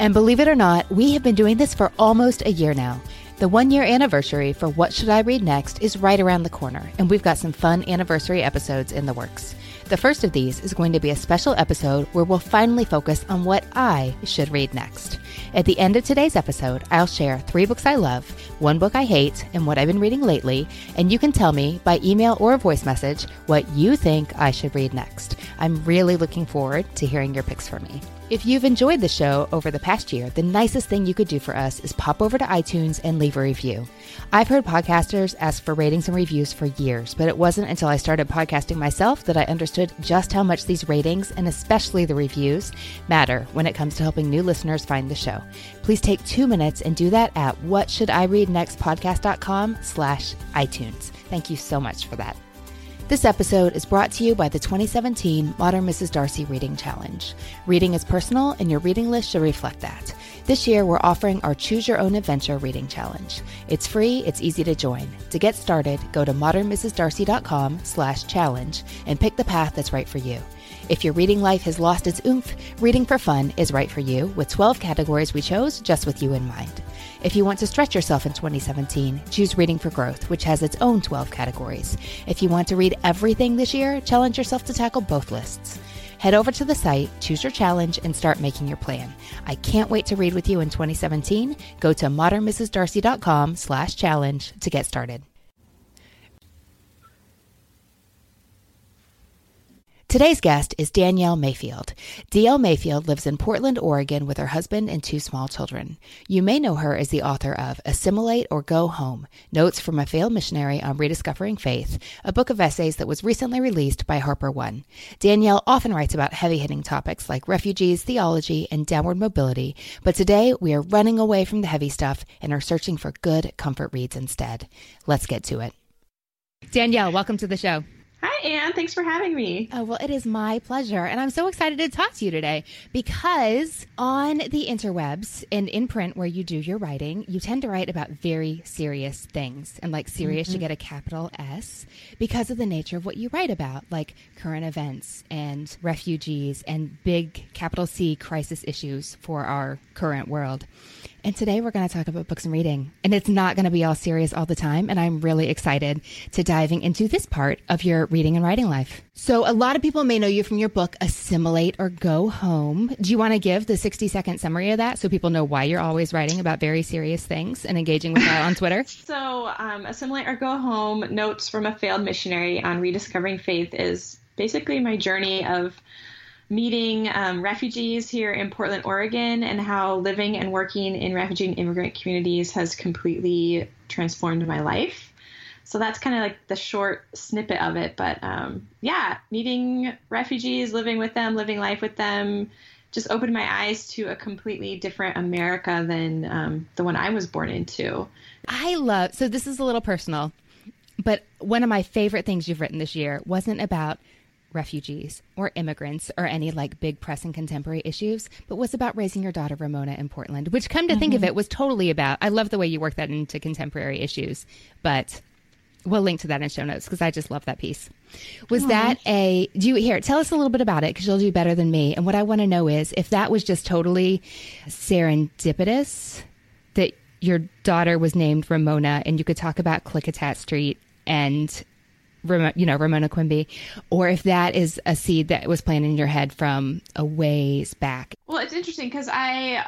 And believe it or not, we have been doing this for almost a year now. The one year anniversary for What Should I Read Next is right around the corner, and we've got some fun anniversary episodes in the works. The first of these is going to be a special episode where we'll finally focus on what I should read next. At the end of today's episode, I'll share three books I love, one book I hate, and what I've been reading lately, and you can tell me by email or a voice message what you think I should read next. I'm really looking forward to hearing your picks from me. If you've enjoyed the show over the past year, the nicest thing you could do for us is pop over to iTunes and leave a review. I've heard podcasters ask for ratings and reviews for years, but it wasn't until I started podcasting myself that I understood just how much these ratings, and especially the reviews, matter when it comes to helping new listeners find the show. Please take two minutes and do that at whatshouldireadnextpodcast.com slash iTunes. Thank you so much for that. This episode is brought to you by the 2017 Modern Mrs. Darcy Reading Challenge. Reading is personal, and your reading list should reflect that. This year, we're offering our Choose Your Own Adventure Reading Challenge. It's free, it's easy to join. To get started, go to modernmrsdarcy.com slash challenge and pick the path that's right for you. If your reading life has lost its oomph, Reading for Fun is right for you with 12 categories we chose just with you in mind. If you want to stretch yourself in 2017, choose Reading for Growth, which has its own 12 categories. If you want to read everything this year, challenge yourself to tackle both lists. Head over to the site, choose your challenge, and start making your plan. I can't wait to read with you in 2017. Go to modernmrsdarcy.com slash challenge to get started. Today's guest is Danielle Mayfield. DL Mayfield lives in Portland, Oregon with her husband and two small children. You may know her as the author of Assimilate or Go Home Notes from a Failed Missionary on Rediscovering Faith, a book of essays that was recently released by HarperOne. Danielle often writes about heavy hitting topics like refugees, theology, and downward mobility, but today we are running away from the heavy stuff and are searching for good comfort reads instead. Let's get to it. Danielle, welcome to the show. Hi, Anne. Thanks for having me. Oh, well, it is my pleasure. And I'm so excited to talk to you today because on the interwebs and in print where you do your writing, you tend to write about very serious things. And like serious, mm-hmm. you get a capital S because of the nature of what you write about, like current events and refugees and big capital C crisis issues for our current world. And today we're going to talk about books and reading. And it's not going to be all serious all the time. And I'm really excited to diving into this part of your reading and writing life. So a lot of people may know you from your book, Assimilate or Go Home. Do you want to give the 60 second summary of that so people know why you're always writing about very serious things and engaging with that on Twitter? so um, Assimilate or Go Home, Notes from a Failed Missionary on Rediscovering Faith is basically my journey of meeting um, refugees here in Portland, Oregon, and how living and working in refugee and immigrant communities has completely transformed my life. So that's kind of like the short snippet of it. But um, yeah, meeting refugees, living with them, living life with them, just opened my eyes to a completely different America than um, the one I was born into. I love, so this is a little personal, but one of my favorite things you've written this year wasn't about refugees or immigrants or any like big pressing contemporary issues, but was about raising your daughter Ramona in Portland, which come to mm-hmm. think of mm-hmm. it was totally about. I love the way you work that into contemporary issues, but we'll link to that in show notes because I just love that piece. Was Aww. that a do you here? Tell us a little bit about it because you'll do better than me. And what I want to know is if that was just totally serendipitous that your daughter was named Ramona and you could talk about Klickitat Street and you know, Ramona Quimby, or if that is a seed that was planted in your head from a ways back. Well, it's interesting because I,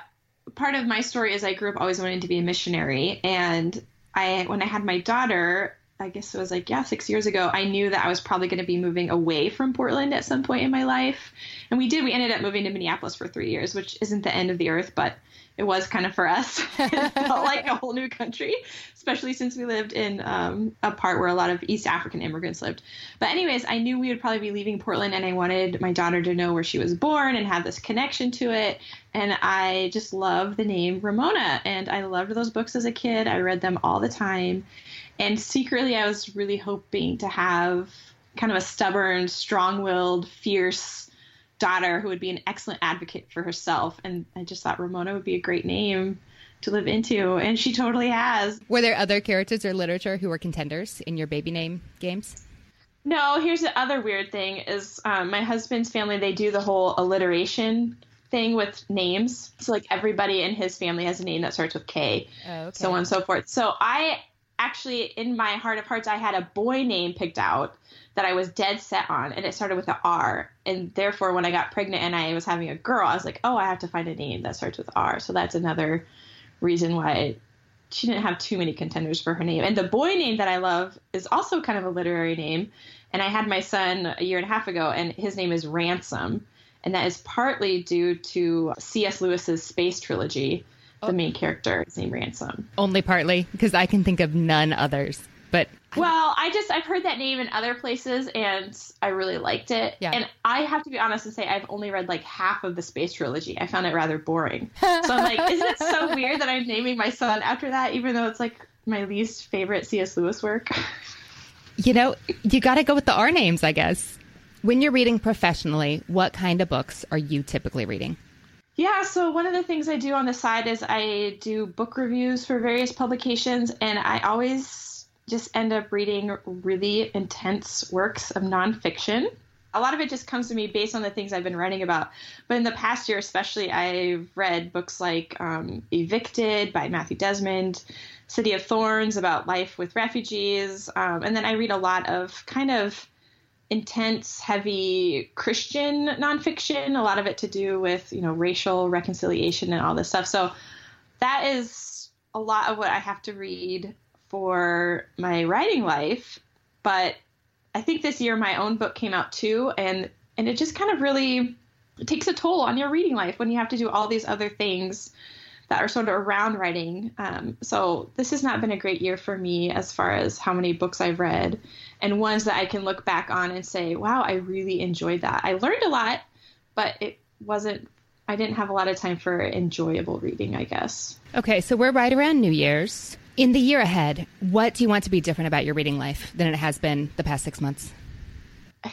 part of my story is I grew up always wanting to be a missionary. And I, when I had my daughter, I guess it was like, yeah, six years ago, I knew that I was probably going to be moving away from Portland at some point in my life. And we did. We ended up moving to Minneapolis for three years, which isn't the end of the earth, but it was kind of for us. it felt like a whole new country, especially since we lived in um, a part where a lot of East African immigrants lived. But, anyways, I knew we would probably be leaving Portland, and I wanted my daughter to know where she was born and have this connection to it. And I just love the name Ramona, and I loved those books as a kid. I read them all the time. And secretly, I was really hoping to have kind of a stubborn, strong willed, fierce, daughter who would be an excellent advocate for herself. And I just thought Ramona would be a great name to live into, and she totally has. Were there other characters or literature who were contenders in your baby name games? No, here's the other weird thing is um, my husband's family, they do the whole alliteration thing with names. So like everybody in his family has a name that starts with K, oh, okay. so on and so forth. So I actually, in my heart of hearts, I had a boy name picked out that I was dead set on, and it started with an R. And therefore, when I got pregnant and I was having a girl, I was like, oh, I have to find a name that starts with R. So that's another reason why she didn't have too many contenders for her name. And the boy name that I love is also kind of a literary name. And I had my son a year and a half ago, and his name is Ransom. And that is partly due to C.S. Lewis's Space Trilogy. The oh. main character is named Ransom. Only partly, because I can think of none others. But well, I just I've heard that name in other places and I really liked it. Yeah. And I have to be honest and say I've only read like half of the space trilogy. I found it rather boring. So I'm like, isn't it so weird that I'm naming my son after that, even though it's like my least favorite C.S. Lewis work? You know, you got to go with the R names, I guess. When you're reading professionally, what kind of books are you typically reading? Yeah, so one of the things I do on the side is I do book reviews for various publications, and I always just end up reading really intense works of nonfiction. A lot of it just comes to me based on the things I've been writing about. But in the past year, especially, I've read books like um, Evicted by Matthew Desmond, City of Thorns about life with refugees. Um, and then I read a lot of kind of intense, heavy Christian nonfiction, a lot of it to do with, you know, racial reconciliation and all this stuff. So that is a lot of what I have to read for my writing life, but I think this year my own book came out too, and and it just kind of really takes a toll on your reading life when you have to do all these other things that are sort of around writing. Um, so this has not been a great year for me as far as how many books I've read, and ones that I can look back on and say, "Wow, I really enjoyed that. I learned a lot, but it wasn't." I didn't have a lot of time for enjoyable reading, I guess. Okay, so we're right around New Year's. In the year ahead, what do you want to be different about your reading life than it has been the past six months?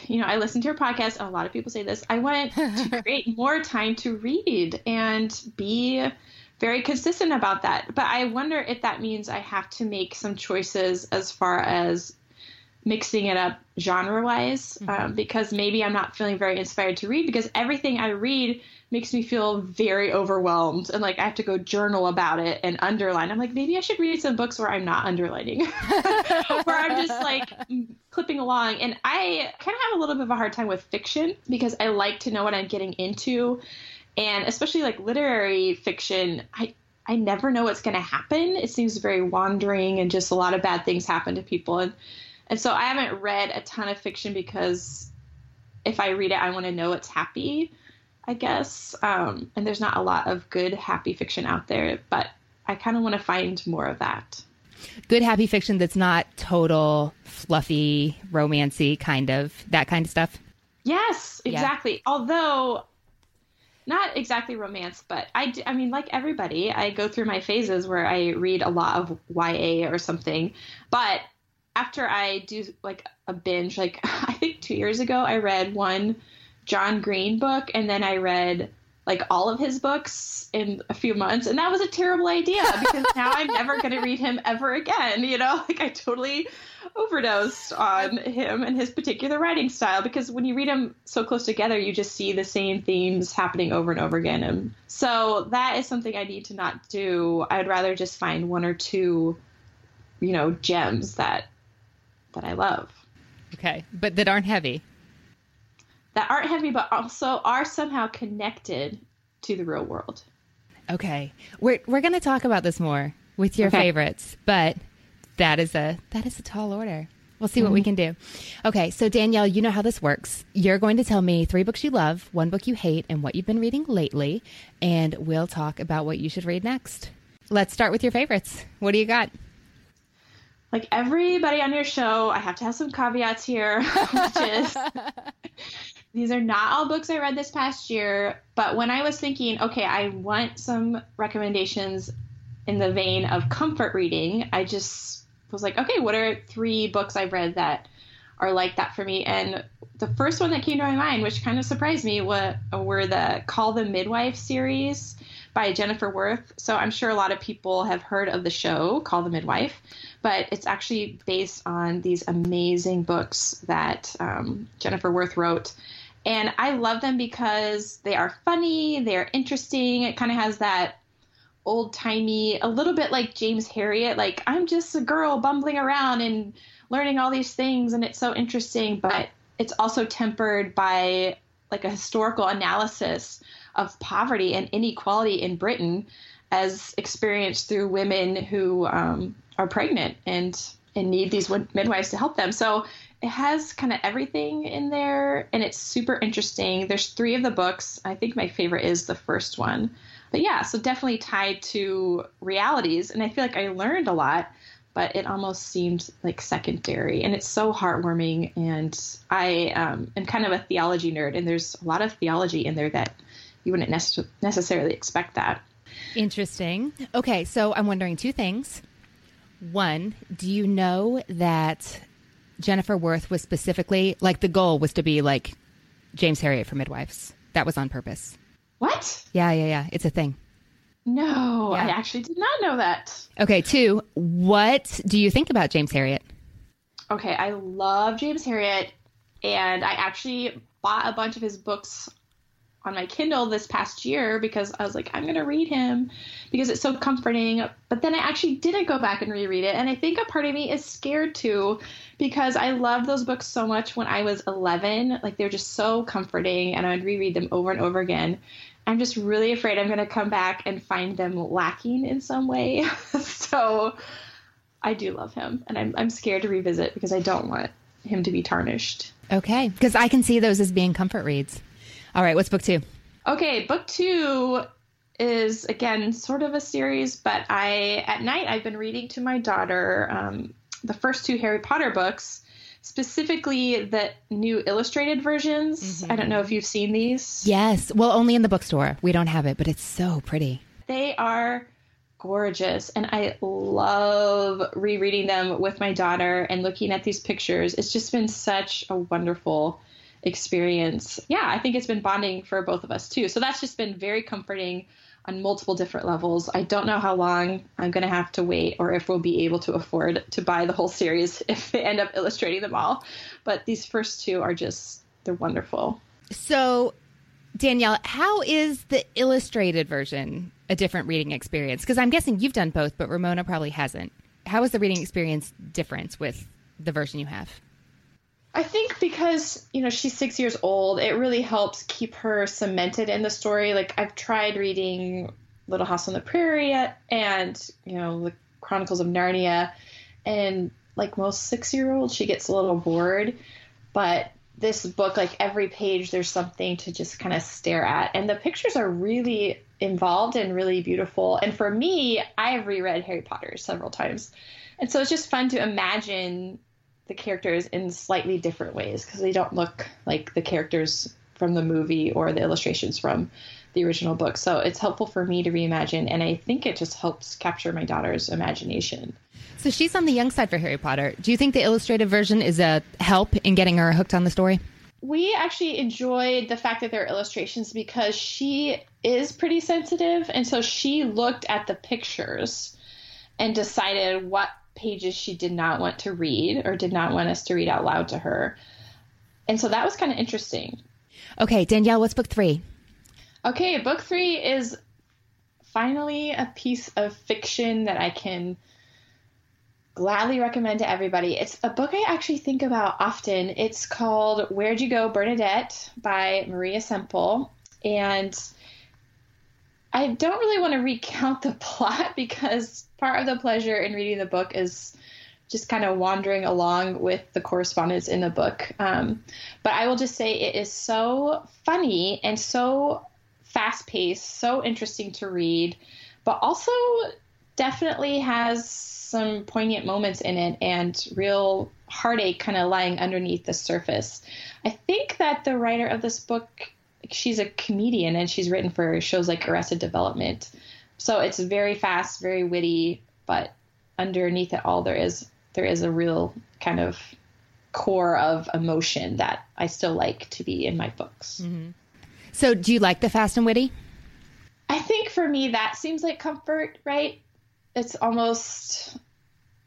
You know, I listen to your podcast. A lot of people say this. I want to create more time to read and be very consistent about that. But I wonder if that means I have to make some choices as far as mixing it up genre wise, mm-hmm. um, because maybe I'm not feeling very inspired to read because everything I read makes me feel very overwhelmed and like I have to go journal about it and underline. I'm like, maybe I should read some books where I'm not underlining, where I'm just like clipping along. And I kind of have a little bit of a hard time with fiction because I like to know what I'm getting into. And especially like literary fiction, I, I never know what's going to happen. It seems very wandering and just a lot of bad things happen to people. And, and so I haven't read a ton of fiction because if I read it, I want to know it's happy. I guess. Um, and there's not a lot of good happy fiction out there, but I kind of want to find more of that. Good happy fiction that's not total fluffy, romancy kind of that kind of stuff. Yes, exactly. Yeah. Although not exactly romance, but I, I mean, like everybody, I go through my phases where I read a lot of YA or something. But after I do like a binge, like I think two years ago, I read one John Green book, and then I read like all of his books in a few months, and that was a terrible idea because now I'm never going to read him ever again. You know, like I totally overdosed on him and his particular writing style because when you read them so close together, you just see the same themes happening over and over again. And so that is something I need to not do. I'd rather just find one or two, you know, gems that that I love. Okay, but that aren't heavy that aren't heavy, but also are somehow connected to the real world. Okay, we're we're gonna talk about this more with your okay. favorites, but that is a that is a tall order. We'll see what mm-hmm. we can do. Okay, so Danielle, you know how this works. You're going to tell me three books you love, one book you hate, and what you've been reading lately, and we'll talk about what you should read next. Let's start with your favorites. What do you got? Like everybody on your show, I have to have some caveats here, which is these are not all books I read this past year, but when I was thinking, okay, I want some recommendations in the vein of comfort reading, I just was like, okay, what are three books I've read that are like that for me? And the first one that came to my mind, which kind of surprised me, were, the Call the Midwife series by Jennifer Worth. So I'm sure a lot of people have heard of the show Call the Midwife, but it's actually based on these amazing books that um, Jennifer Worth wrote. And I love them because they are funny, they're interesting. It kind of has that old timey, a little bit like James Herriot, like I'm just a girl bumbling around and learning all these things, and it's so interesting, but it's also tempered by like a historical analysis of poverty and inequality in Britain as experienced through women who um, are pregnant and and need these midwives to help them. So it has kind of everything in there and it's super interesting. There's three of the books. I think my favorite is the first one but yeah, so definitely tied to realities. And I feel like I learned a lot, but it almost seemed like secondary. And it's so heartwarming. And I um, am kind of a theology nerd, and there's a lot of theology in there that you wouldn't nece- necessarily expect that. Interesting. Okay, so I'm wondering two things. One, do you know that Jennifer Worth was specifically like the goal was to be like James Herriot for midwives? That was on purpose. What? Yeah, yeah, yeah. It's a thing. No, yeah. I actually did not know that. Okay, two. What do you think about James Herriot? Okay, I love James Herriot, and I actually bought a bunch of his books on my Kindle this past year because I was like, I'm going to read him because it's so comforting. But then I actually didn't go back and reread it. And I think a part of me is scared too because I loved those books so much when I was 11. Like they're just so comforting and I'd reread them over and over again. I'm just really afraid I'm going to come back and find them lacking in some way. so I do love him and I'm, I'm scared to revisit because I don't want him to be tarnished. Okay. Because I can see those as being comfort reads. All right, what's book two? Okay, book two is again sort of a series, but I at night I've been reading to my daughter um, the first two Harry Potter books, specifically the new illustrated versions. Mm-hmm. I don't know if you've seen these. Yes, well, only in the bookstore. We don't have it, but it's so pretty. They are gorgeous and I love rereading them with my daughter and looking at these pictures. It's just been such a wonderful experience. Yeah, I think it's been bonding for both of us too. So that's just been very comforting on multiple different levels. I don't know how long I'm going to have to wait or if we'll be able to afford to buy the whole series if they end up illustrating them all. But these first two are just, they're wonderful. So, Danielle, how is the illustrated version a different reading experience? Because I'm guessing you've done both, but Ramona probably hasn't. How is the reading experience different with the version you have? I think because, you know, she's six years old, it really helps keep her cemented in the story. Like, I've tried reading Little House on the Prairie and, you know, the Chronicles of Narnia. And like most six year olds, she gets a little bored. But this book, like every page, there's something to just kind of stare at. And the pictures are really involved and really beautiful. And for me, I have reread Harry Potter several times. And so it's just fun to imagine the characters in slightly different ways because they don't look like the characters from the movie or the illustrations from the original book. So it's helpful for me to reimagine, and I think it just helps capture my daughter's imagination. So she's on the young side for Harry Potter. Do you think the illustrated version is a help in getting her hooked on the story? We actually enjoyed the fact that there are illustrations because she is pretty sensitive, and so she looked at the pictures and decided what pages she did not want to read or did not want us to read out loud to her. And so that was kind of interesting. Okay, Danielle, what's book three? Okay, book three is finally a piece of fiction that I can gladly recommend to everybody. It's a book I actually think about often. It's called Where'd You Go, Bernadette by Maria Semple. And I don't really want to recount the plot because part of the pleasure in reading the book is just kind of wandering along with the correspondence in the book. Um, but I will just say it is so funny and so fast paced, so interesting to read, but also definitely has some poignant moments in it and real heartache kind of lying underneath the surface. I think that the writer of this book, she's a comedian and she's written for shows like Arrested Development. So it's very fast, very witty, but underneath it all there is there is a real kind of core of emotion that I still like to be in my books. Mm-hmm. So, do you like the fast and witty? I think for me that seems like comfort, right? It's almost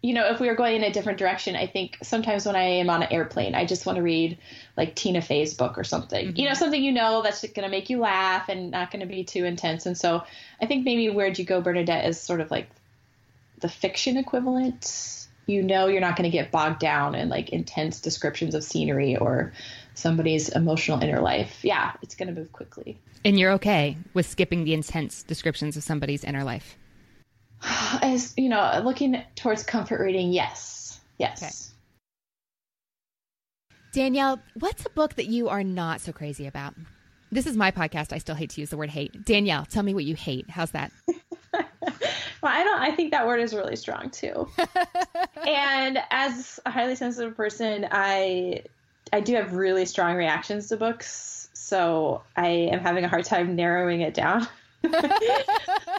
you know, if we were going in a different direction, I think sometimes when I am on an airplane, I just want to read like Tina Fey's book or something. Mm-hmm. You know, something you know that's going to make you laugh and not going to be too intense. And so I think maybe Where'd You Go, Bernadette is sort of like the fiction equivalent you know you're not going to get bogged down in like intense descriptions of scenery or somebody's emotional inner life. Yeah, it's going to move quickly. And you're okay with skipping the intense descriptions of somebody's inner life? As you know, looking towards comfort reading, yes. Yes. Okay. Danielle, what's a book that you are not so crazy about? This is my podcast. I still hate to use the word hate. Danielle, tell me what you hate. How's that? Well, I don't. I think that word is really strong too. and as a highly sensitive person, I I do have really strong reactions to books, so I am having a hard time narrowing it down.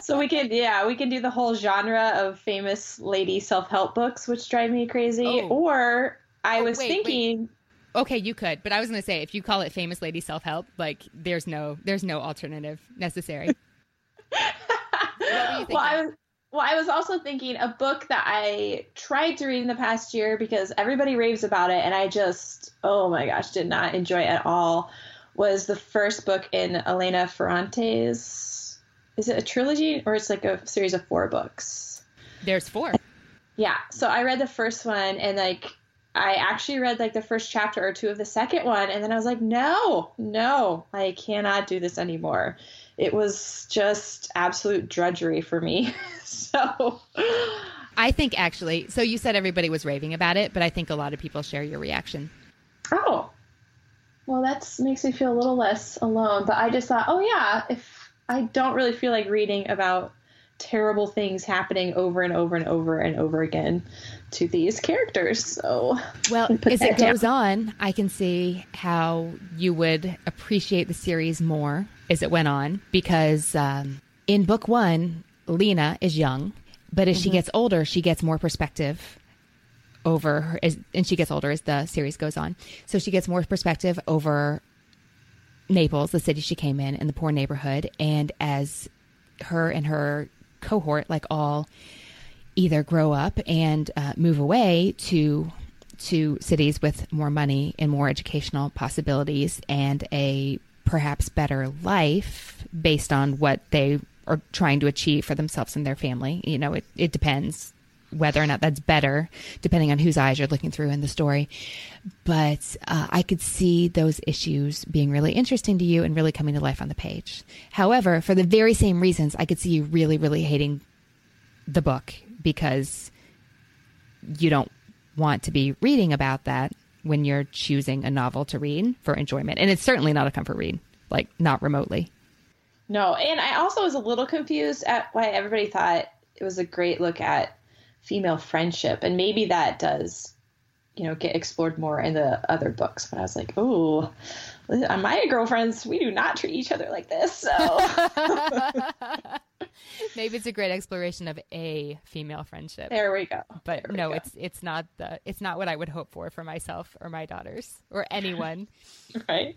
so we can yeah we can do the whole genre of famous lady self-help books which drive me crazy oh. or i oh, was wait, thinking wait. Okay, you could, but I was going to say if you call it famous lady self-help, like there's no there's no alternative necessary. well, I was, well, I was also thinking a book that I tried to read in the past year because everybody raves about it, and I just, oh my gosh, did not enjoy it at all. Was the first book in Elena Ferrante's? Is it a trilogy or it's like a series of four books? There's four. Yeah. So I read the first one, and like I actually read like the first chapter or two of the second one, and then I was like, no, no, I cannot do this anymore it was just absolute drudgery for me. so I think actually, so you said everybody was raving about it, but I think a lot of people share your reaction. Oh, well, that makes me feel a little less alone. But I just thought, oh, yeah, if I don't really feel like reading about terrible things happening over and over and over and over again to these characters. So, well, as it down. goes on, I can see how you would appreciate the series more as it went on because um, in book one, Lena is young, but as mm-hmm. she gets older, she gets more perspective over her, as, and she gets older as the series goes on. So she gets more perspective over Naples, the city she came in, and the poor neighborhood. And as her and her cohort, like all, either grow up and uh, move away to to cities with more money and more educational possibilities and a perhaps better life based on what they are trying to achieve for themselves and their family. You know, it, it depends whether or not that's better, depending on whose eyes you're looking through in the story. But uh, I could see those issues being really interesting to you and really coming to life on the page. However, for the very same reasons, I could see you really, really hating the book because you don't want to be reading about that when you're choosing a novel to read for enjoyment. And it's certainly not a comfort read, like not remotely. No, and I also was a little confused at why everybody thought it was a great look at female friendship, and maybe that does, you know, get explored more in the other books. But I was like, oh, my girlfriends, we do not treat each other like this. So maybe it's a great exploration of a female friendship. There we go. But no, go. it's it's not the it's not what I would hope for for myself or my daughters or anyone. right.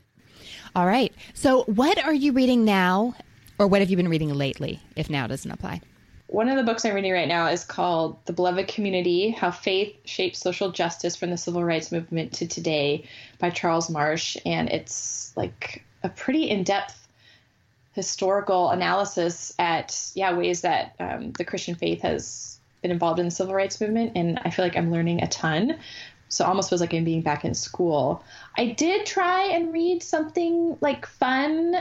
All right. So, what are you reading now, or what have you been reading lately? If now doesn't apply. One of the books I'm reading right now is called The Beloved Community How Faith Shaped Social Justice from the Civil Rights Movement to Today by Charles Marsh. And it's like a pretty in depth historical analysis at, yeah, ways that um, the Christian faith has been involved in the civil rights movement. And I feel like I'm learning a ton. So almost feels like I'm being back in school. I did try and read something like fun,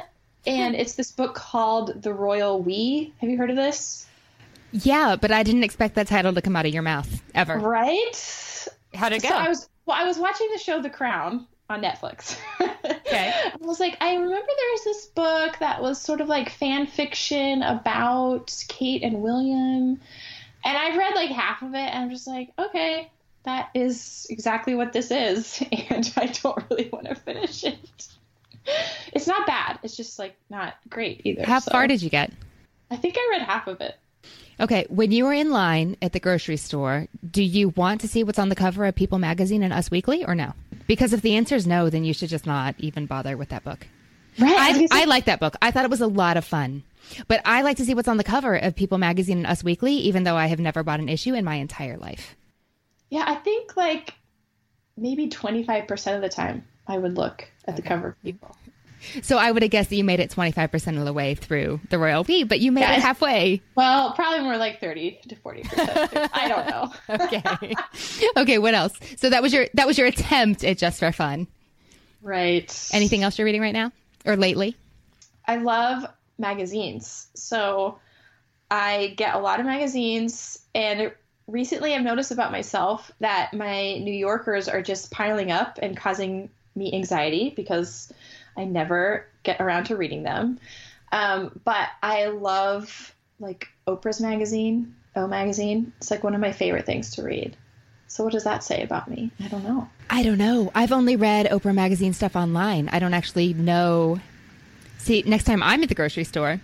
and it's this book called The Royal We. Have you heard of this? Yeah, but I didn't expect that title to come out of your mouth ever. Right? How'd it go? So I was well, I was watching the show The Crown on Netflix. Okay. I was like, I remember there was this book that was sort of like fan fiction about Kate and William. And I read like half of it and I'm just like, okay, that is exactly what this is. And I don't really want to finish it. It's not bad. It's just like not great either. How so. far did you get? I think I read half of it. Okay, when you are in line at the grocery store, do you want to see what's on the cover of People Magazine and Us Weekly or no? Because if the answer is no, then you should just not even bother with that book. Right. I, I like that book. I thought it was a lot of fun. But I like to see what's on the cover of People Magazine and Us Weekly, even though I have never bought an issue in my entire life. yeah, I think like maybe 25% of the time I would look at the cover of People. So I would have guessed that you made it 25% of the way through the Royal We, but you made Yeah. it halfway. Well, probably more like 30 to 40%. I don't know. Okay. okay, what else? So that was your that was your attempt at just for fun. Right. Anything else you're reading right now or lately? I love magazines. So I get a lot of magazines, and recently I've noticed about myself that my New Yorkers are just piling up and causing me anxiety because I never get around to reading them. Um, but I love like Oprah's magazine, O magazine. It's like one of my favorite things to read. So what does that say about me? I don't know. I don't know. I've only read Oprah magazine stuff online. I don't actually know. See, next time I'm at the grocery store,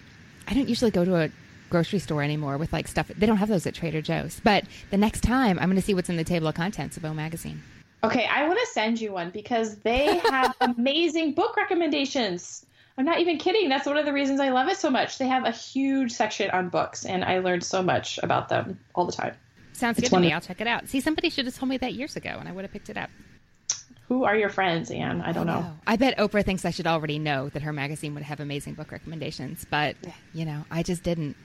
I don't usually go to a grocery store anymore with like stuff. They don't have those at Trader Joe's. But the next time, I'm going to see what's in the table of contents of O magazine. Okay, I want to send you one because they have amazing book recommendations. I'm not even kidding. That's one of the reasons I love it so much. They have a huge section on books, and I learned so much about them all the time. Sounds It's good to me. of- I'll check it out. See, somebody should have told me that years ago, and I would have picked it up. Who are your friends, Anne? I don't know. Oh, I bet Oprah thinks I should already know that her magazine would have amazing book recommendations, but you know, I just didn't.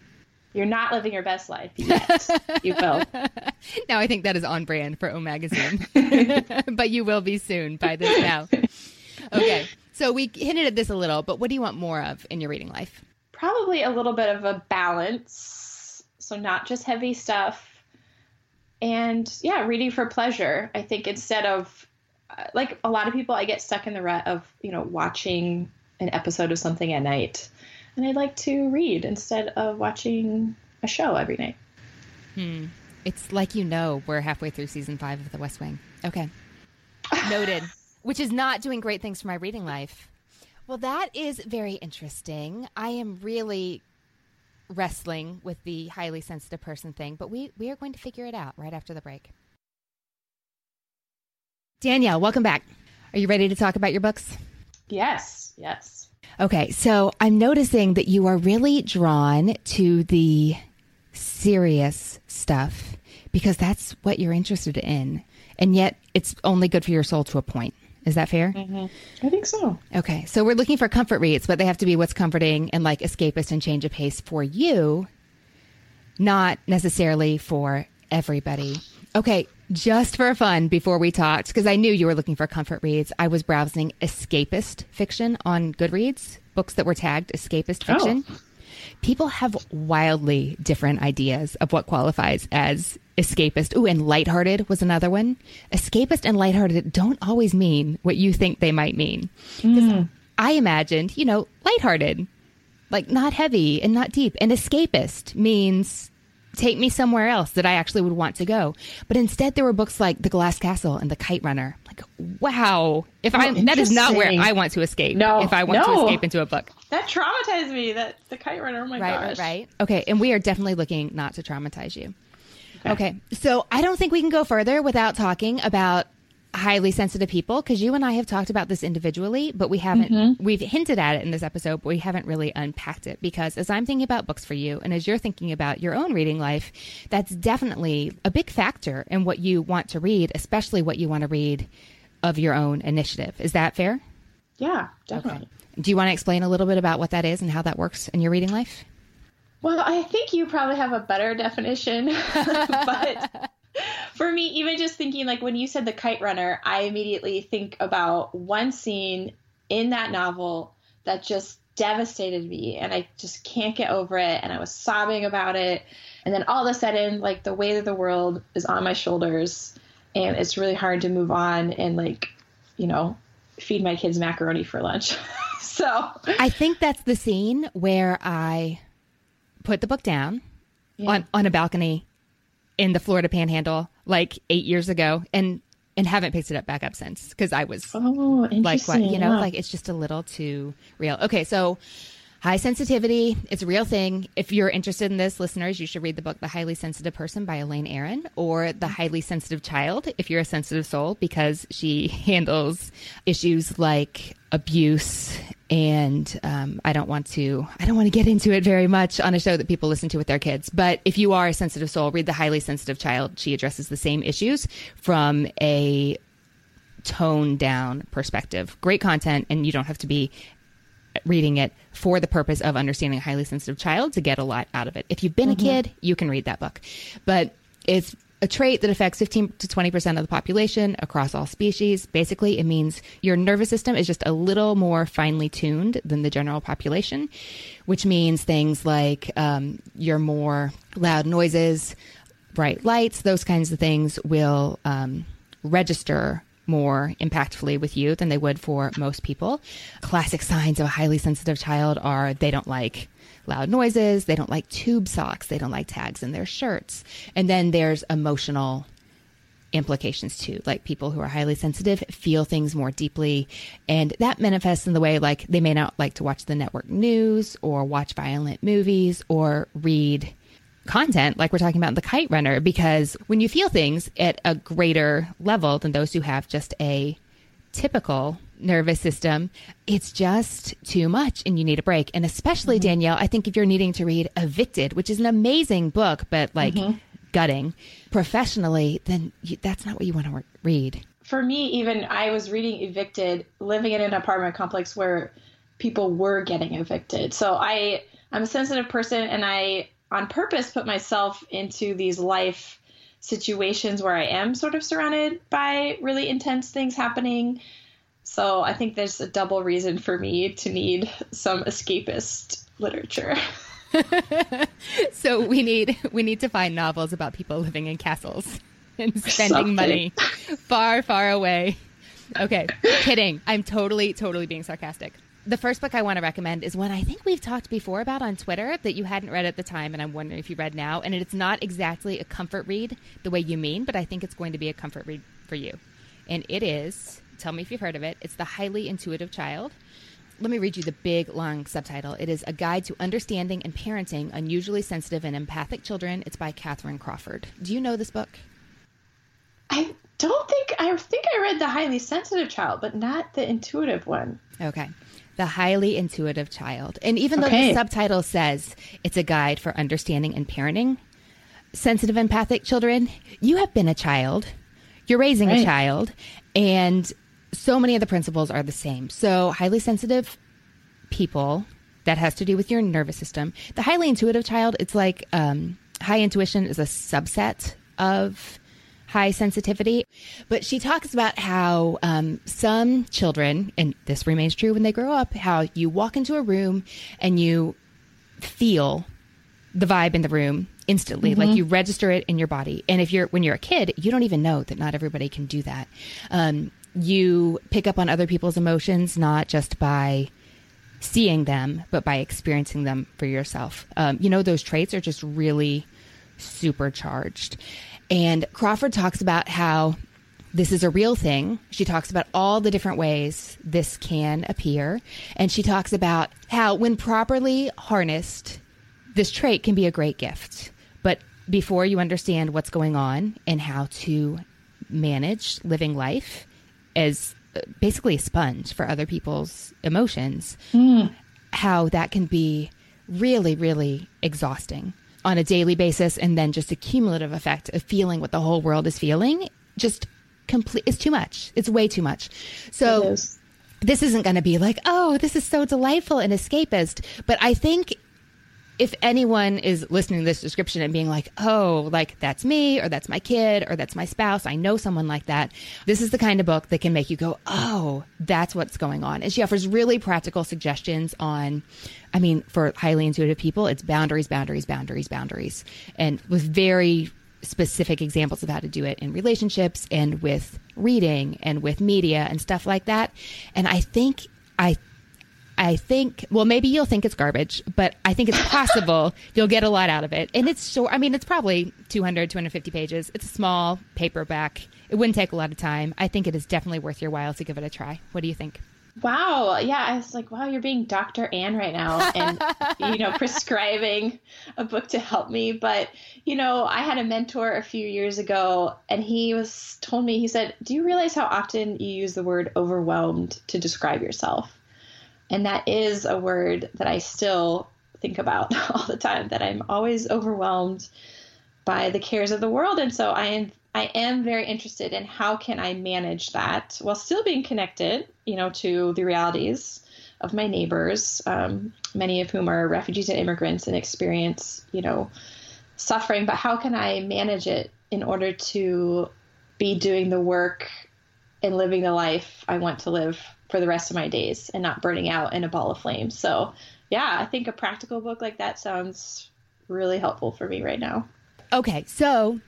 You're not living your best life yet. you will. Now I think that is on brand for O Magazine, but you will be soon by this now. Okay, so we hinted at this a little, but what do you want more of in your reading life? Probably a little bit of a balance. So, not just heavy stuff. And yeah, reading for pleasure. I think instead of, uh, like a lot of people, I get stuck in the rut of, you know, watching an episode of something at night. And I'd like to read instead of watching a show every night. Hmm. It's like you know we're halfway through season five of The West Wing. Okay, noted. Which is not doing great things for my reading life. Well, that is very interesting. I am really wrestling with the highly sensitive person thing, but we, we are going to figure it out right after the break. Danielle, welcome back. Are you ready to talk about your books? Yes, yes. Okay, so I'm noticing that you are really drawn to the serious stuff because that's what you're interested in. And yet it's only good for your soul to a point. Is that fair? Mm-hmm. I think so. Okay, so we're looking for comfort reads, but they have to be what's comforting and like escapist and change of pace for you, not necessarily for everybody. Okay, just for fun, before we talked, because I knew you were looking for comfort reads, I was browsing escapist fiction on Goodreads, books that were tagged escapist oh. fiction. People have wildly different ideas of what qualifies as escapist. Ooh, and lighthearted was another one. Escapist and lighthearted don't always mean what you think they might mean. Hmm. 'Cause I imagined, you know, lighthearted, like not heavy and not deep. And escapist means take me somewhere else that I actually would want to go. But instead, there were books like The Glass Castle and The Kite Runner. Like, wow! If oh, I that is not where. I want to escape. No, if I want to escape into a book. That traumatized me. That the kite runner. Oh my Right, gosh. right, right. Okay, and we are definitely looking not to traumatize you. Okay, so I don't think we can go further without talking about highly sensitive people because you and I have talked about this individually, but we haven't. Mm-hmm. We've hinted at it in this episode, but we haven't really unpacked it because as I'm thinking about books for you, and as you're thinking about your own reading life, that's definitely a big factor in what you want to read, especially what you want to read of your own initiative. Is that fair? Yeah, definitely. Do you want to explain a little bit about what that is and how that works in your reading life? Well, I think you probably have a better definition, but for me, even just thinking like when you said the kite runner, I immediately think about one scene in that novel that just devastated me and I just can't get over it and I was sobbing about it and then all of a sudden like the weight of the world is on my shoulders and it's really hard to move on and like you know feed my kids macaroni for lunch so I think that's the scene where I put the book down yeah. on on a balcony in the Florida Panhandle like 8 years ago and and haven't picked it up back up since because I was oh, like, what, you know, yeah. like it's just a little too real. Okay, so high sensitivity, it's a real thing. If you're interested in this, listeners, you should read the book The Highly Sensitive Person by Elaine Aron or The Highly Sensitive Child if you're a sensitive soul because she handles issues like abuse and um, I don't want to I don't want to get into it very much on a show that people listen to with their kids. But if you are a sensitive soul, read the highly sensitive child. She addresses the same issues from a toned down perspective. Great content, and you don't have to be reading it for the purpose of understanding a highly sensitive child to get a lot out of it. If you've been mm-hmm. a kid, you can read that book, but it's a trait that affects 15 to 20% of the population across all species. Basically, it means your nervous system is just a little more finely tuned than the general population, which means things like um, your more loud noises, bright lights, those kinds of things will um, register more impactfully with you than they would for most people. Classic signs of a highly sensitive child are they don't like loud noises. They don't like tube socks. They don't like tags in their shirts. And then there's emotional implications too. Like people who are highly sensitive feel things more deeply. And that manifests in the way like they may not like to watch the network news or watch violent movies or read content like we're talking about in the kite runner because when you feel things at a greater level than those who have just a typical nervous system, it's just too much and you need a break. And especially, mm-hmm. Danielle, I think if you're needing to read Evicted, which is an amazing book, but like mm-hmm. gutting professionally, then you, that's not what you want to read. For me, even I was reading Evicted, living in an apartment complex where people were getting evicted. So I, I'm a sensitive person and I, on purpose, put myself into these life situations where I am sort of surrounded by really intense things happening. So I think there's a double reason for me to need some escapist literature. so we need we need to find novels about people living in castles and spending money far far away. Okay, kidding. I'm totally totally being sarcastic the first book I want to recommend is one I think we've talked before about on Twitter that you hadn't read at the time, and I'm wondering if you read now. And it's not exactly a comfort read the way you mean, but I think it's going to be a comfort read for you. And it is, tell me if you've heard of it, it's The Highly Intuitive Child. Let me read you the big, long subtitle. It is A Guide to Understanding and Parenting Unusually Sensitive and Empathic Children. It's by Catherine Crawford. Do you know this book? I don't think, I think I read The Highly Sensitive Child, but not the intuitive one. Okay the highly intuitive child. And even though okay. the subtitle says it's a guide for understanding and parenting sensitive empathic children, you have been a child. You're raising right. a child and so many of the principles are the same. So highly sensitive people that has to do with your nervous system. The highly intuitive child, it's like um, high intuition is a subset of high sensitivity. But she talks about how um, some children, and this remains true when they grow up, how you walk into a room and you feel the vibe in the room instantly. Mm-hmm. like you register it in your body. And if you're when you're a kid you don't even know that not everybody can do that. Um, you pick up on other people's emotions not just by seeing them but by experiencing them for yourself. Um, you know those traits are just really supercharged and Crawford talks about how this is a real thing. She talks about all the different ways this can appear. And she talks about how, when properly harnessed, this trait can be a great gift. But before you understand what's going on and how to manage living life as uh, basically a sponge for other people's emotions, mm. how that can be really, really exhausting on a daily basis and then just a cumulative effect of feeling what the whole world is feeling just complete it's too much. It's way too much. So is. this isn't going to be like oh this is so delightful and escapist. But i think if anyone is listening to this description and being like, oh, like that's me, or that's my kid, or that's my spouse, I know someone like that, this is the kind of book that can make you go, oh, that's what's going on. And she offers really practical suggestions on, I mean, for highly intuitive people, it's boundaries, boundaries, boundaries, boundaries, and with very specific examples of how to do it in relationships and with reading and with media and stuff like that. And I think I I think, well, maybe you'll think it's garbage, but I think it's possible you'll get a lot out of it. And it's short. I mean, it's probably 200, 250 pages. It's a small paperback. It wouldn't take a lot of time. I think it is definitely worth your while to give it a try. What do you think? Wow. Yeah. I was like, wow, you're being Dr. Anne right now and, you know, prescribing a book to help me. But, you know, I had a mentor a few years ago and he was told me, he said, Do you realize how often you use the word overwhelmed to describe yourself? And that is a word that I still think about all the time, that I'm always overwhelmed by the cares of the world. And so I am I am very interested in how can I manage that while still being connected, you know, to the realities of my neighbors, um, many of whom are refugees and immigrants and experience, you know, suffering. But how can I manage it in order to be doing the work and living the life I want to live for the rest of my days and not burning out in a ball of flames. So, yeah, I think a practical book like that sounds really helpful for me right now. Okay, so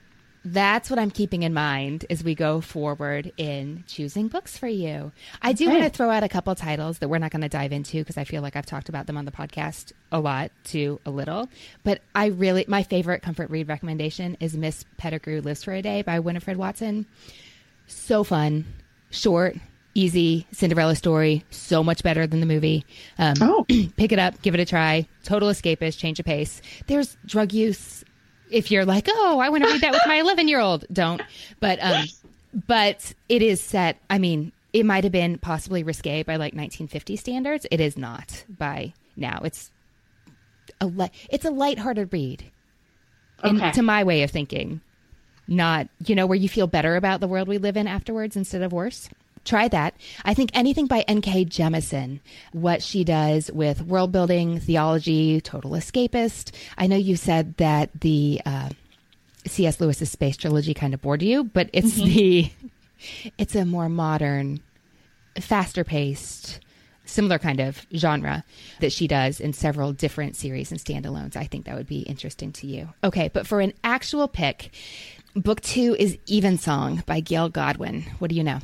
that's what I'm keeping in mind as we go forward in choosing books for you. I do okay. want to throw out a couple titles that we're not going to dive into because I feel like I've talked about them on the podcast a lot to a little. But I really, my favorite comfort read recommendation is Miss Pettigrew Lives for a Day by Winifred Watson. So fun, short, easy Cinderella story, so much better than the movie. Um, oh. pick it up, give it a try. Total escapist, change of pace. There's drug use. If you're like, oh, I want to read that with my 11 year old, don't. But um, but it is set. I mean, it might have been possibly risque by like 1950 standards. It is not by now. It's a li- it's a lighthearted read. Okay. In, to my way of thinking, not you know where you feel better about the world we live in afterwards instead of worse try that. I think anything by N.K. Jemisin, what she does with world building, theology, total escapist. I know you said that the uh, C.S. Lewis's space trilogy kind of bored you, but it's mm-hmm. the it's a more modern, faster paced, similar kind of genre that she does in several different series and standalones. I think that would be interesting to you. Okay, but for an actual pick, book two is Evensong by Gail Godwin. What do you know?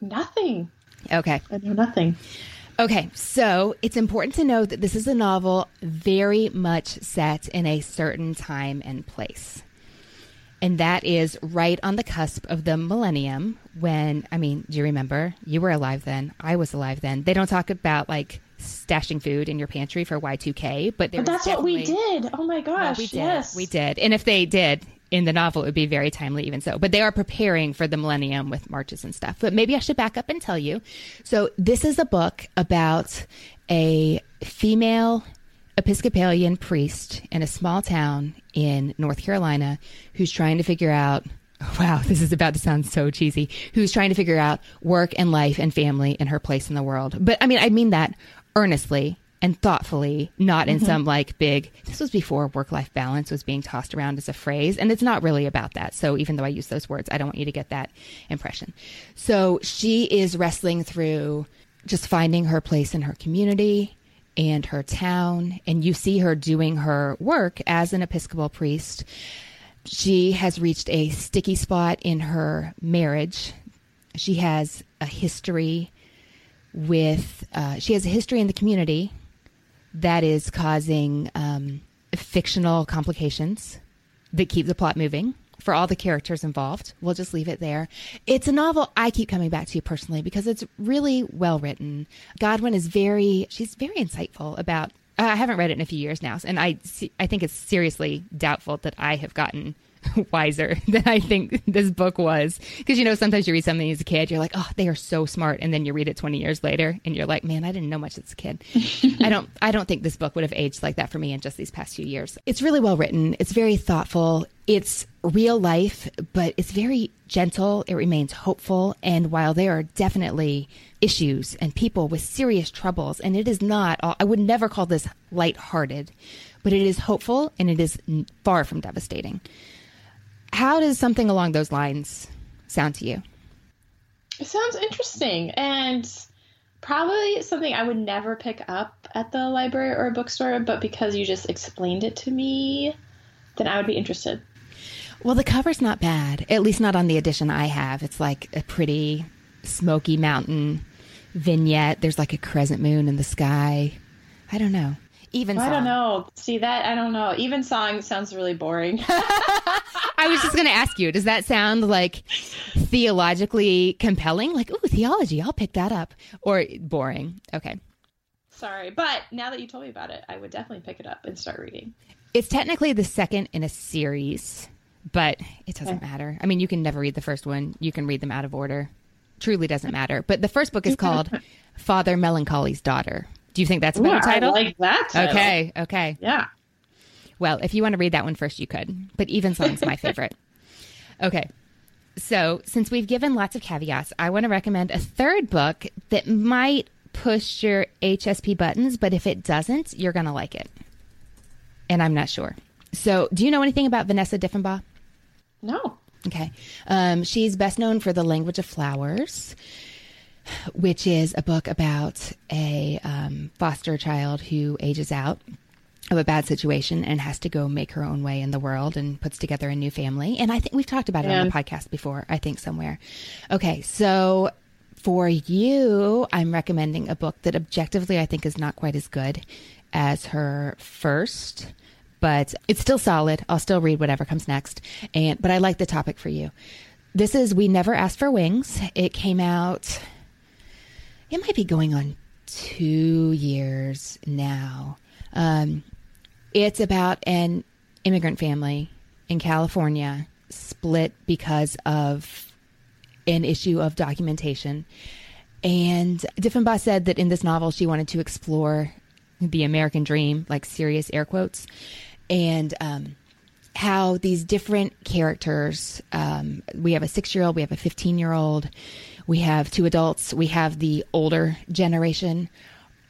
Nothing. Okay. I know nothing. Okay, so it's important to know that this is a novel very much set in a certain time and place. And that is right on the cusp of the millennium when, I mean, do you remember? You were alive then. I was alive then. They don't talk about like stashing food in your pantry for Y2K, but, but that's what we did. Oh my gosh. we did. Yes. We did. And if they did, in the novel, it would be very timely, even so. But they are preparing for the millennium with marches and stuff. But maybe I should back up and tell you. So, this is a book about a female Episcopalian priest in a small town in North Carolina who's trying to figure out wow, this is about to sound so cheesy, who's trying to figure out work and life and family and her place in the world. But I mean, I mean that earnestly and thoughtfully, not in mm-hmm. some like big, this was before work life balance was being tossed around as a phrase. And it's not really about that. So even though I use those words, I don't want you to get that impression. So she is wrestling through just finding her place in her community and her town. And you see her doing her work as an Episcopal priest. She has reached a sticky spot in her marriage. She has a history with, uh, she has a history in the community that is causing um, fictional complications that keep the plot moving for all the characters involved. We'll just leave it there. It's a novel I keep coming back to personally because it's really well written. Godwin is very, she's very insightful about. I haven't read it in a few years now, and I I think it's seriously doubtful that I have gotten wiser than I think this book was. Because, you know, sometimes you read something as a kid, you're like, oh, they are so smart. And then you read it 20 years later and you're like, man, I didn't know much as a kid. I don't, I don't think this book would have aged like that for me in just these past few years. It's really well written. It's very thoughtful. It's real life, but it's very gentle. It remains hopeful. And while there are definitely issues and people with serious troubles, and it is not, I would never call this lighthearted but it is hopeful and it is far from devastating. How does something along those lines sound to you? It sounds interesting and probably something I would never pick up at the library or a bookstore, but because you just explained it to me, then I would be interested. Well, the cover's not bad, at least not on the edition I have. It's like a pretty smoky mountain vignette. There's like a crescent moon in the sky. I don't know. Even I don't know. See that I don't know. Evensong sounds really boring. I was just going to ask you, does that sound like theologically compelling? Like, ooh, theology, I'll pick that up. Or boring. Okay. Sorry, but now that you told me about it, I would definitely pick it up and start reading. It's technically the second in a series, but it doesn't okay. matter. I mean, you can never read the first one. You can read them out of order. Truly doesn't matter. But the first book is called Father Melancholy's Daughter. Do you think that's a better Ooh, title? I like that. Title. Okay, okay. Yeah. Well, if you want to read that one first, you could. But Even Evensong's my favorite. Okay. So, since we've given lots of caveats, I want to recommend a third book that might push your HSP buttons, but if it doesn't, you're going to like it. And I'm not sure. So, do you know anything about Vanessa Diffenbaugh? No. Okay. Um, she's best known for The Language of Flowers which is a book about a um, foster child who ages out of a bad situation and has to go make her own way in the world and puts together a new family. And I think we've talked about it on the podcast before, I think somewhere. Okay, so for you, I'm recommending a book that objectively I think is not quite as good as her first, but it's still solid. I'll still read whatever comes next. And but I like the topic for you. This is We Never Asked for Wings. It came out it might be going on two years now. Um, it's about an immigrant family in California split because of an issue of documentation. And Diffenbaugh said that in this novel, she wanted to explore the American dream, like serious air quotes, and um, how these different characters um, we have a six year old, we have a 15 year old, we have two adults, we have the older generation,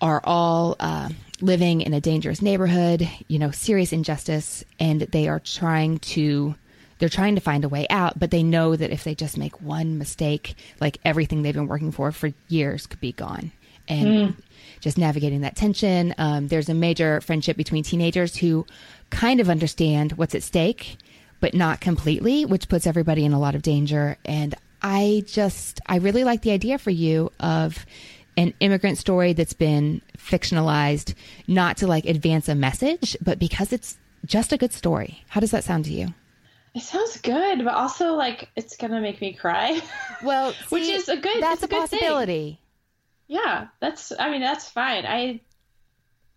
are all uh, living in a dangerous neighborhood, you know, serious injustice, and they are trying to they're trying to find a way out, but they know that if they just make one mistake, like everything they've been working for for years could be gone. And mm. just navigating that tension. Um, there's a major friendship between teenagers who kind of understand what's at stake, but not completely, which puts everybody in a lot of danger. And I just, I really like the idea for you of an immigrant story that's been fictionalized, not to like advance a message, but because it's just a good story. How does that sound to you? It sounds good, but also like it's gonna make me cry. Well, see, which is a good. That's a, a possibility. Thing. Yeah, that's. I mean, that's fine. I,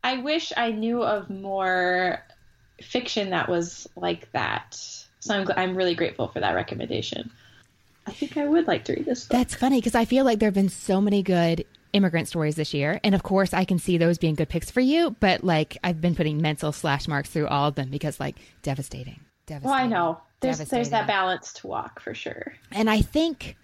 I wish I knew of more fiction that was like that. So I'm I'm really grateful for that recommendation. I think I would like to read this book. That's funny because I feel like there have been so many good immigrant stories this year. And of course, I can see those being good picks for you, but like I've been putting mental slash marks through all of them because like devastating. Devastating. Well, I know. There's there's that balance to walk for sure. And I think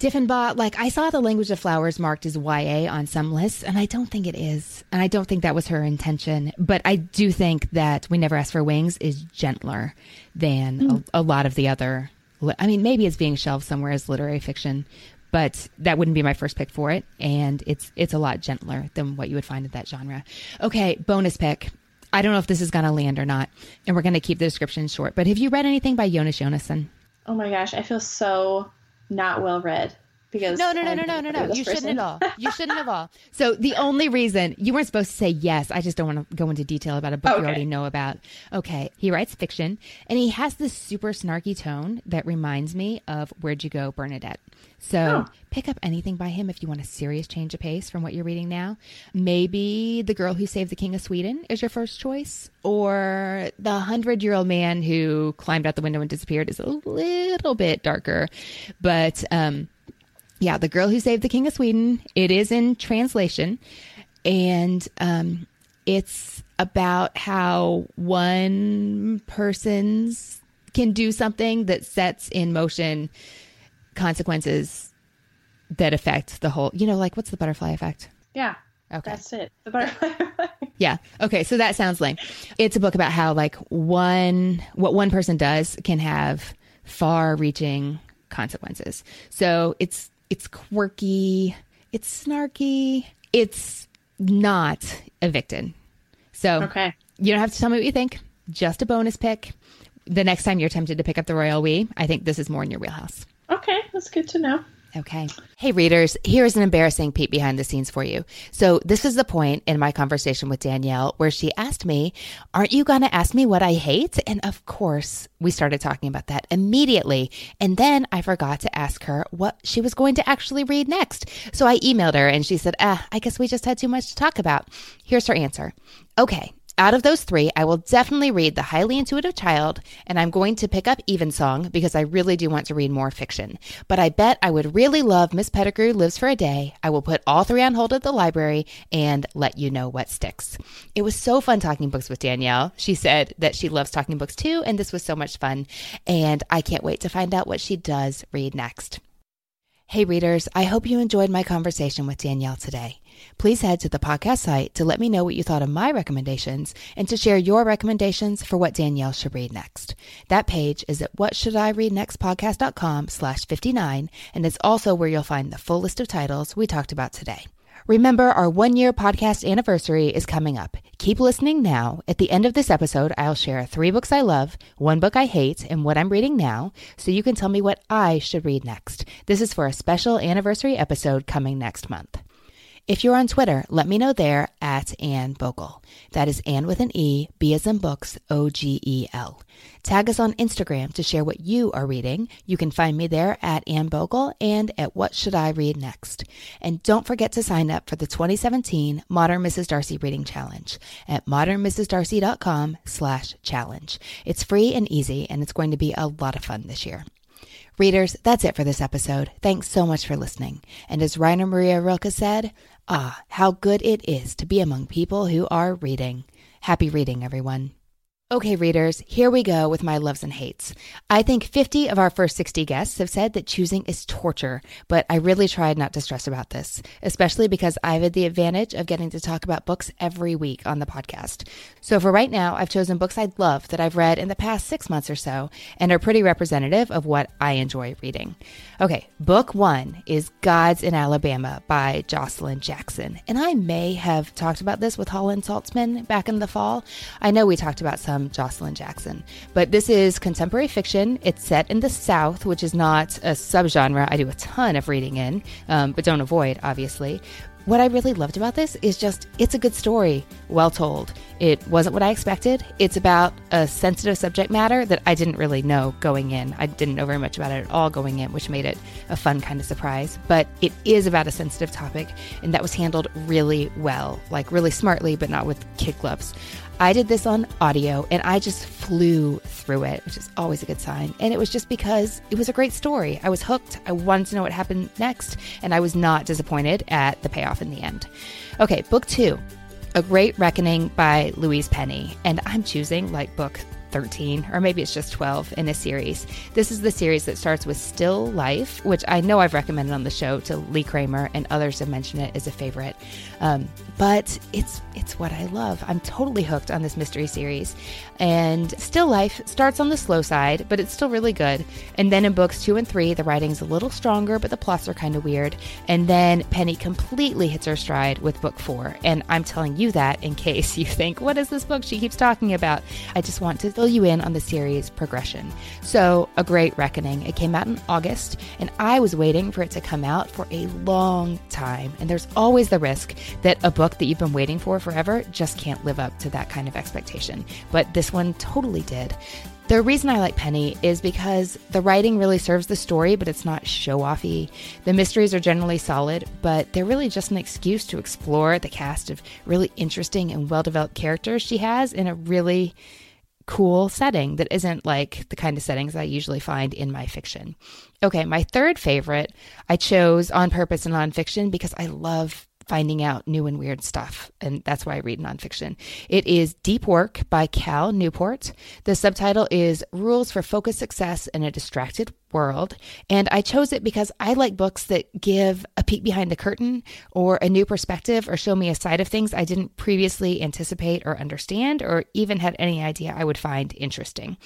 Diffenbaugh, like I saw the language of flowers marked as YA on some lists, and I don't think it is. And I don't think that was her intention. But I do think that We Never Ask for Wings is gentler than mm. a, a lot of the other I mean, maybe it's being shelved somewhere as literary fiction, but that wouldn't be my first pick for it. And it's it's a lot gentler than what you would find in that genre. Okay, bonus pick. I don't know if this is going to land or not, and we're going to keep the description short. But have you read anything by Jonas Jonasson? Oh my gosh, I feel so not well read because no, no, no, no, no, no, no. You person. shouldn't at all. You shouldn't at all. So the only reason you weren't supposed to say yes, I just don't want to go into detail about a book okay. you already know about. Okay, he writes fiction, and he has this super snarky tone that reminds me of Where'd You Go, Bernadette. So oh. pick up anything by him if you want a serious change of pace from what you're reading now. Maybe The Girl Who Saved the King of Sweden is your first choice, or The Hundred Year Old Man Who Climbed Out the Window and Disappeared is a little bit darker, but um, yeah, The Girl Who Saved the King of Sweden. It is in translation. And um, it's about how one person's can do something that sets in motion consequences that affect the whole, you know, like what's the butterfly effect? Yeah. Okay. That's it. The butterfly effect. Yeah. Okay. So that sounds lame. It's a book about how like one what one person does can have far-reaching consequences. So it's it's quirky, it's snarky, it's not evicted. So okay. you don't have to tell me what you think. Just a bonus pick. The next time you're tempted to pick up the Royal We, I think this is more in your wheelhouse. Okay, that's good to know. Okay. Hey, readers, here's an embarrassing peek behind the scenes for you. So, this is the point in my conversation with Danielle where she asked me, Aren't you going to ask me what I hate? And of course, we started talking about that immediately. And then I forgot to ask her what she was going to actually read next. So, I emailed her and she said, Ah, I guess we just had too much to talk about. Here's her answer. Okay, out of those three, I will definitely read The Highly Intuitive Child, and I'm going to pick up Evensong because I really do want to read more fiction. But I bet I would really love Miss Pettigrew Lives for a Day. I will put all three on hold at the library and let you know what sticks. It was so fun talking books with Danielle. She said that she loves talking books too, and this was so much fun. And I can't wait to find out what she does read next. Hey, readers, I hope you enjoyed my conversation with Danielle today. Please head to the podcast site to let me know what you thought of my recommendations and to share your recommendations for what Danielle should read next. That page is at whatshouldireadnextpodcast.com slash 59, and it's also where you'll find the full list of titles we talked about today. Remember, our one year podcast anniversary is coming up. Keep listening now. At the end of this episode, I'll share three books I love, one book I hate, and what I'm reading now, so you can tell me what I should read next. This is for a special anniversary episode coming next month. If you're on Twitter, let me know there at Anne Bogel. That is Anne with an E, B as in books, O G E L. Tag us on Instagram to share what you are reading. You can find me there at Anne Bogel and at What Should I Read Next. And don't forget to sign up for the 2017 Modern Mrs. Darcy Reading Challenge at modernmrsdarcy.com slash challenge. It's free and easy, and it's going to be a lot of fun this year. Readers, that's it for this episode. Thanks so much for listening. And as Rainer Maria Rilke said, ah, how good it is to be among people who are reading. Happy reading, everyone. Okay, readers, here we go with my loves and hates. I think 50 of our first 60 guests have said that choosing is torture, but I really tried not to stress about this, especially because I've had the advantage of getting to talk about books every week on the podcast. So for right now, I've chosen books I'd love that I've read in the past six months or so and are pretty representative of what I enjoy reading. Okay, book one is Gods in Alabama by Joshilyn Jackson. And I may have talked about this with Holland Saltzman back in the fall. I know we talked about some Joshilyn Jackson. But this is contemporary fiction. It's set in the South, which is not a subgenre I do a ton of reading in, um, but don't avoid, obviously. What I really loved about this is just it's a good story, well told. It wasn't what I expected. It's about a sensitive subject matter that I didn't really know going in. I didn't know very much about it at all going in, which made it a fun kind of surprise. But it is about a sensitive topic, and that was handled really well, like really smartly, but not with kid gloves. I did this on audio and I just flew through it, which is always a good sign. And it was just because it was a great story. I was hooked. I wanted to know what happened next, and I was not disappointed at the payoff in the end. Okay, book two A Great Reckoning by Louise Penny. And I'm choosing like book 13, or maybe it's just 12 in a series. This is the series that starts with Still Life, which I know I've recommended on the show to Lee Kramer, and others have mentioned it as a favorite. Um, but it's it's what I love. I'm totally hooked on this mystery series. And Still Life starts on the slow side, but it's still really good. And then in books two and three, the writing's a little stronger, but the plots are kind of weird. And then Penny completely hits her stride with book four. And I'm telling you that in case you think, what is this book she keeps talking about? I just want to fill you in on the series progression. So, A Great Reckoning. It came out in August, and I was waiting for it to come out for a long time. And there's always the risk that a book that you've been waiting for forever just can't live up to that kind of expectation. But this one totally did. The reason I like Penny is because the writing really serves the story, but it's not show offy. The mysteries are generally solid, but they're really just an excuse to explore the cast of really interesting and well developed characters she has in a really cool setting that isn't like the kind of settings I usually find in my fiction. Okay, my third favorite I chose on purpose in nonfiction because I love finding out new and weird stuff. And that's why I read nonfiction. It is Deep Work by Cal Newport. The subtitle is Rules for Focused Success in a Distracted World. And I chose it because I like books that give a peek behind the curtain or a new perspective or show me a side of things I didn't previously anticipate or understand or even had any idea I would find interesting.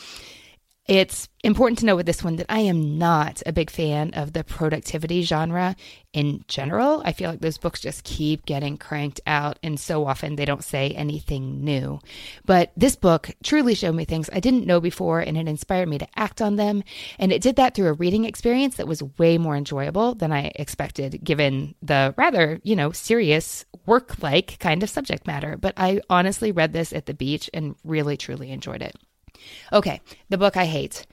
It's important to know with this one that I am not a big fan of the productivity genre in general. I feel like those books just keep getting cranked out, and so often they don't say anything new. But this book truly showed me things I didn't know before, and it inspired me to act on them. And it did that through a reading experience that was way more enjoyable than I expected, given the rather, you know, serious work like kind of subject matter. But I honestly read this at the beach and really, truly enjoyed it. Okay, the book I hate.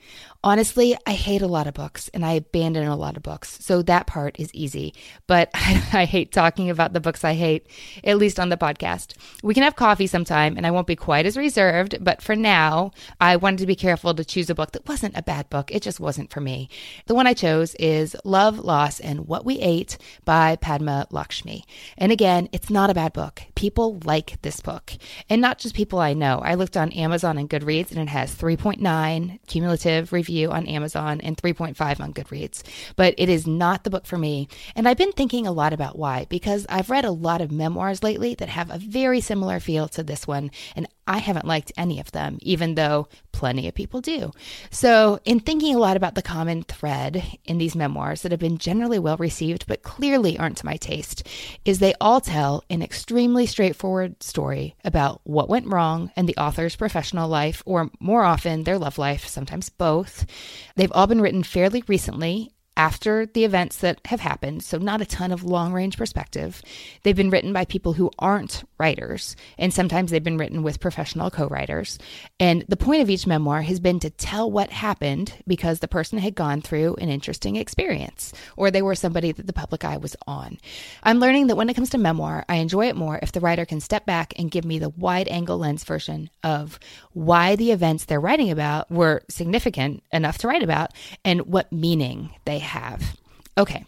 Honestly, I hate a lot of books and I abandon a lot of books, so that part is easy. But I, I, hate talking about the books I hate, at least on the podcast. We can have coffee sometime and I won't be quite as reserved, but for now, I wanted to be careful to choose a book that wasn't a bad book. It just wasn't for me. The one I chose is Love, Loss, and What We Ate by Padma Lakshmi. And again, it's not a bad book. People like this book, and not just people I know. I looked on Amazon and Goodreads and it has 3.9 cumulative reviews review on Amazon and 3.5 on Goodreads. But it is not the book for me. And I've been thinking a lot about why, because I've read a lot of memoirs lately that have a very similar feel to this one. And I haven't liked any of them, even though plenty of people do. So, in thinking a lot about the common thread in these memoirs that have been generally well received, but clearly aren't to my taste, is they all tell an extremely straightforward story about what went wrong in the author's professional life, or more often their love life, sometimes both. They've all been written fairly recently after the events that have happened, so not a ton of long range perspective. They've been written by people who aren't writers, and sometimes they've been written with professional co writers. And the point of each memoir has been to tell what happened because the person had gone through an interesting experience, or they were somebody that the public eye was on. I'm learning that when it comes to memoir, I enjoy it more if the writer can step back and give me the wide angle lens version of why the events they're writing about were significant enough to write about and what meaning they have. Okay,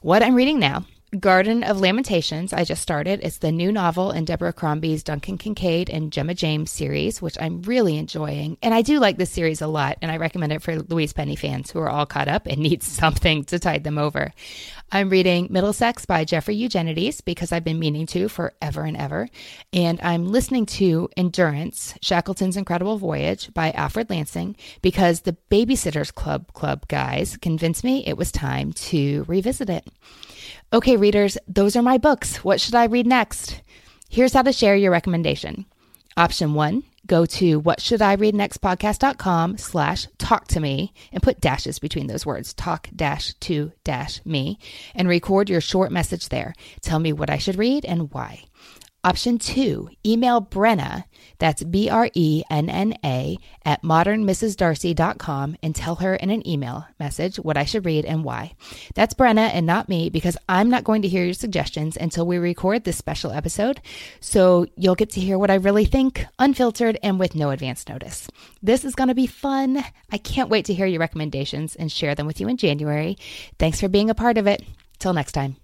what I'm reading now Garden of Lamentations, I just started. It's the new novel in Deborah Crombie's Duncan Kincaid and Gemma James series, which I'm really enjoying. And I do like this series a lot, and I recommend it for Louise Penny fans who are all caught up and need something to tide them over. I'm reading Middlesex by Jeffrey Eugenides because I've been meaning to forever and ever. And I'm listening to Endurance, Shackleton's Incredible Voyage by Alfred Lansing because the Babysitters Club Club guys convinced me it was time to revisit it. Okay, readers, those are my books. What should I read next? Here's how to share your recommendation. Option one, go to what should I read slash talk to me and put dashes between those words, talk dash to dash me, and record your short message there. Tell me what I should read and why. Option two, email Brenna, that's B R E N N A, at modernmrsdarcy.com and tell her in an email message what I should read and why. That's Brenna and not me because I'm not going to hear your suggestions until we record this special episode. So you'll get to hear what I really think, unfiltered and with no advance notice. This is going to be fun. I can't wait to hear your recommendations and share them with you in January. Thanks for being a part of it. Till next time.